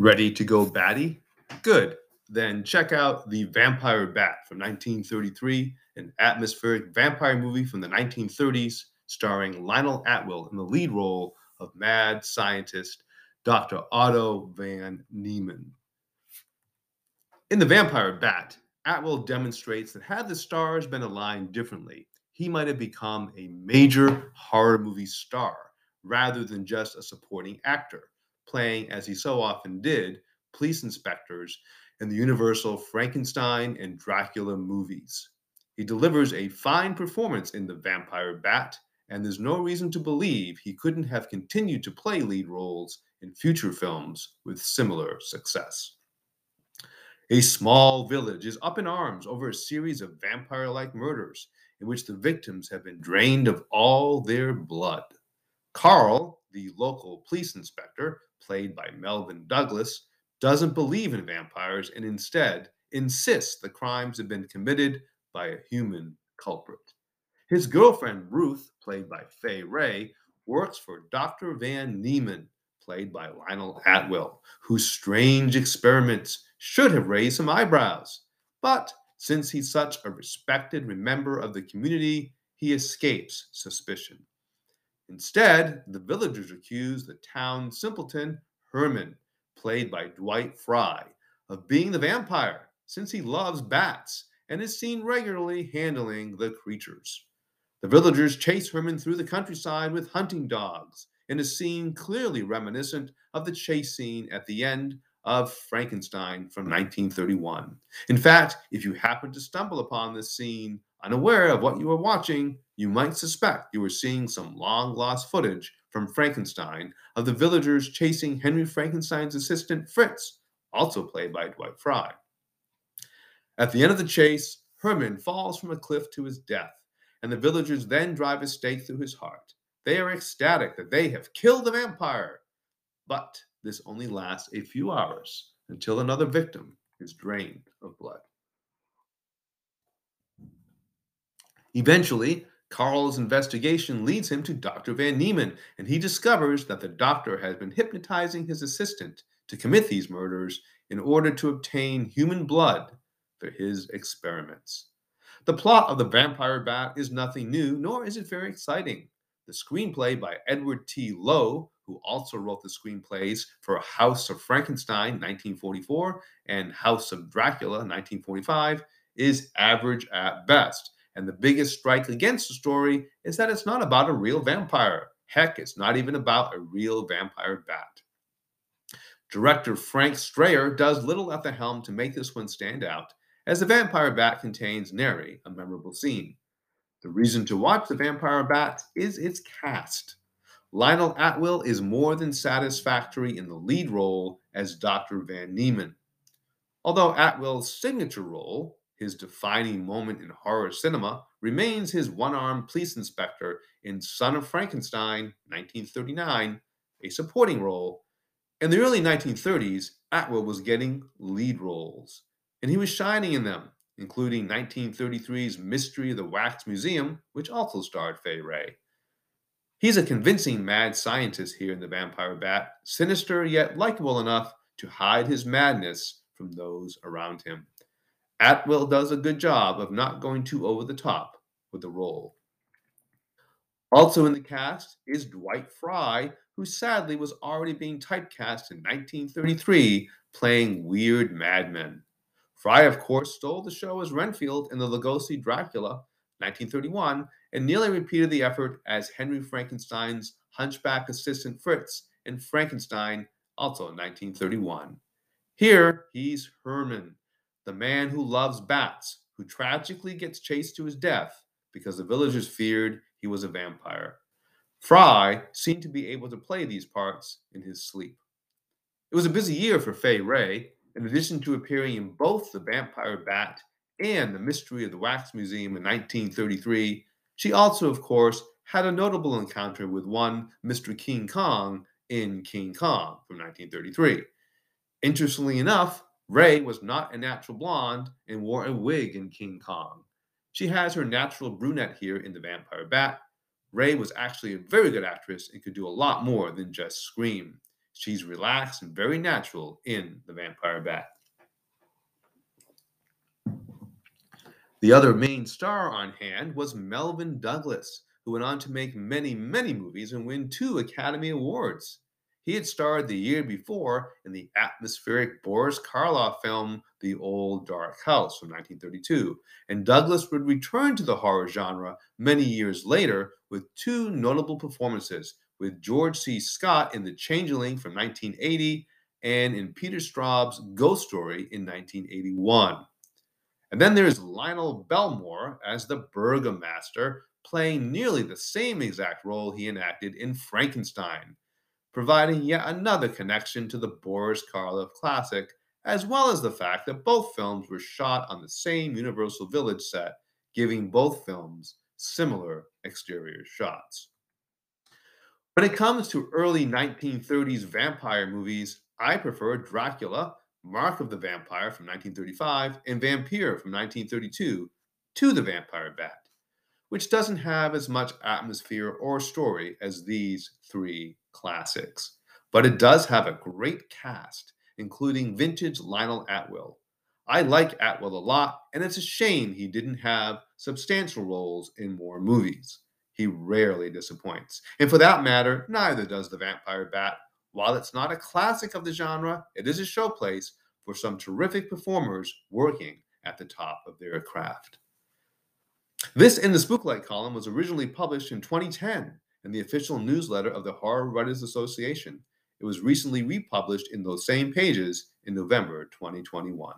Ready to go batty? Good. Then check out The Vampire Bat from 1933, an atmospheric vampire movie from the 1930s starring Lionel Atwill in the lead role of mad scientist Dr. Otto van Niemann. In The Vampire Bat, Atwill demonstrates that had the stars been aligned differently, he might have become a major horror movie star rather than just a supporting actor playing, as he so often did, police inspectors in the Universal Frankenstein and Dracula movies. He delivers a fine performance in The Vampire Bat, and there's no reason to believe he couldn't have continued to play lead roles in future films with similar success. A small village is up in arms over a series of vampire like murders in which the victims have been drained of all their blood. Carl, the local police inspector, played by Melvyn Douglas, doesn't believe in vampires and instead insists the crimes have been committed by a human culprit. His girlfriend, Ruth, played by Fay Wray, works for Dr. Van Niemann, played by Lionel Atwill, whose strange experiments should have raised some eyebrows. But since he's such a respected member of the community, he escapes suspicion. Instead, the villagers accuse the town simpleton, Herman, played by Dwight Frye, of being the vampire since he loves bats and is seen regularly handling the creatures. The villagers chase Herman through the countryside with hunting dogs in a scene clearly reminiscent of the chase scene at the end of Frankenstein from 1931. In fact, if you happen to stumble upon this scene unaware of what you are watching, you might suspect you are seeing some long lost footage from Frankenstein of the villagers chasing Henry Frankenstein's assistant Fritz, also played by Dwight Frye. At the end of the chase, Herman falls from a cliff to his death, and the villagers then drive a stake through his heart. They are ecstatic that they have killed the vampire, but this only lasts a few hours until another victim is drained of blood. Eventually, Carl's investigation leads him to Dr. Van Niemann, and he discovers that the doctor has been hypnotizing his assistant to commit these murders in order to obtain human blood for his experiments. The plot of The Vampire Bat is nothing new, nor is it very exciting. The screenplay by Edward T. Lowe, who also wrote the screenplays for House of Frankenstein 1944 and House of Dracula 1945, is average at best and the biggest strike against the story is that it's not about a real vampire. Heck, it's not even about a real vampire bat. Director Frank Strayer does little at the helm to make this one stand out, as the vampire bat contains nary a memorable scene. The reason to watch the vampire bat is its cast. Lionel Atwill is more than satisfactory in the lead role as Dr. Van Niemann. Although Atwill's signature role, his defining moment in horror cinema remains his one armed police inspector in Son of Frankenstein, 1939, a supporting role. In the early 1930s, Atwill was getting lead roles, and he was shining in them, including 1933's Mystery of the Wax Museum, which also starred Fay Wray. He's a convincing mad scientist here in The Vampire Bat, sinister yet likable enough to hide his madness from those around him. Atwill does a good job of not going too over the top with the role. Also in the cast is Dwight Frye, who sadly was already being typecast in 1933 playing weird madmen. Frye, of course, stole the show as Renfield in the Lugosi Dracula 1931 and nearly repeated the effort as Henry Frankenstein's hunchback assistant Fritz in Frankenstein, also in 1931. Here, he's Herman, the man who loves bats, who tragically gets chased to his death because the villagers feared he was a vampire. Frye seemed to be able to play these parts in his sleep. It was a busy year for Fay Wray. In addition to appearing in both The Vampire Bat and The Mystery of the Wax Museum in 1933, she also, of course, had a notable encounter with one Mr. King Kong in King Kong from 1933. Interestingly enough, Wray was not a natural blonde and wore a wig in King Kong. She has her natural brunette here in The Vampire Bat. Wray was actually a very good actress and could do a lot more than just scream. She's relaxed and very natural in The Vampire Bat. The other main star on hand was Melvyn Douglas, who went on to make many, many movies and win two Academy Awards. He had starred the year before in the atmospheric Boris Karloff film The Old Dark House from 1932, and Douglas would return to the horror genre many years later with two notable performances with George C. Scott in The Changeling from 1980 and in Peter Straub's Ghost Story in 1981. And then there's Lionel Belmore as the Burgomaster, playing nearly the same exact role he enacted in Frankenstein, providing yet another connection to the Boris Karloff classic, as well as the fact that both films were shot on the same Universal Village set, giving both films similar exterior shots. When it comes to early 1930s vampire movies, I prefer Dracula Mark of the Vampire from 1935, and Vampyr from 1932 to The Vampire Bat, which doesn't have as much atmosphere or story as these three classics. But it does have a great cast, including vintage Lionel Atwill. I like Atwill a lot, and it's a shame he didn't have substantial roles in more movies. He rarely disappoints. And for that matter, neither does The Vampire Bat, while it's not a classic of the genre, it is a showplace for some terrific performers working at the top of their craft. This in the Spooklight column was originally published in 2010 in the official newsletter of the Horror Writers Association. It was recently republished in those same pages in November 2021.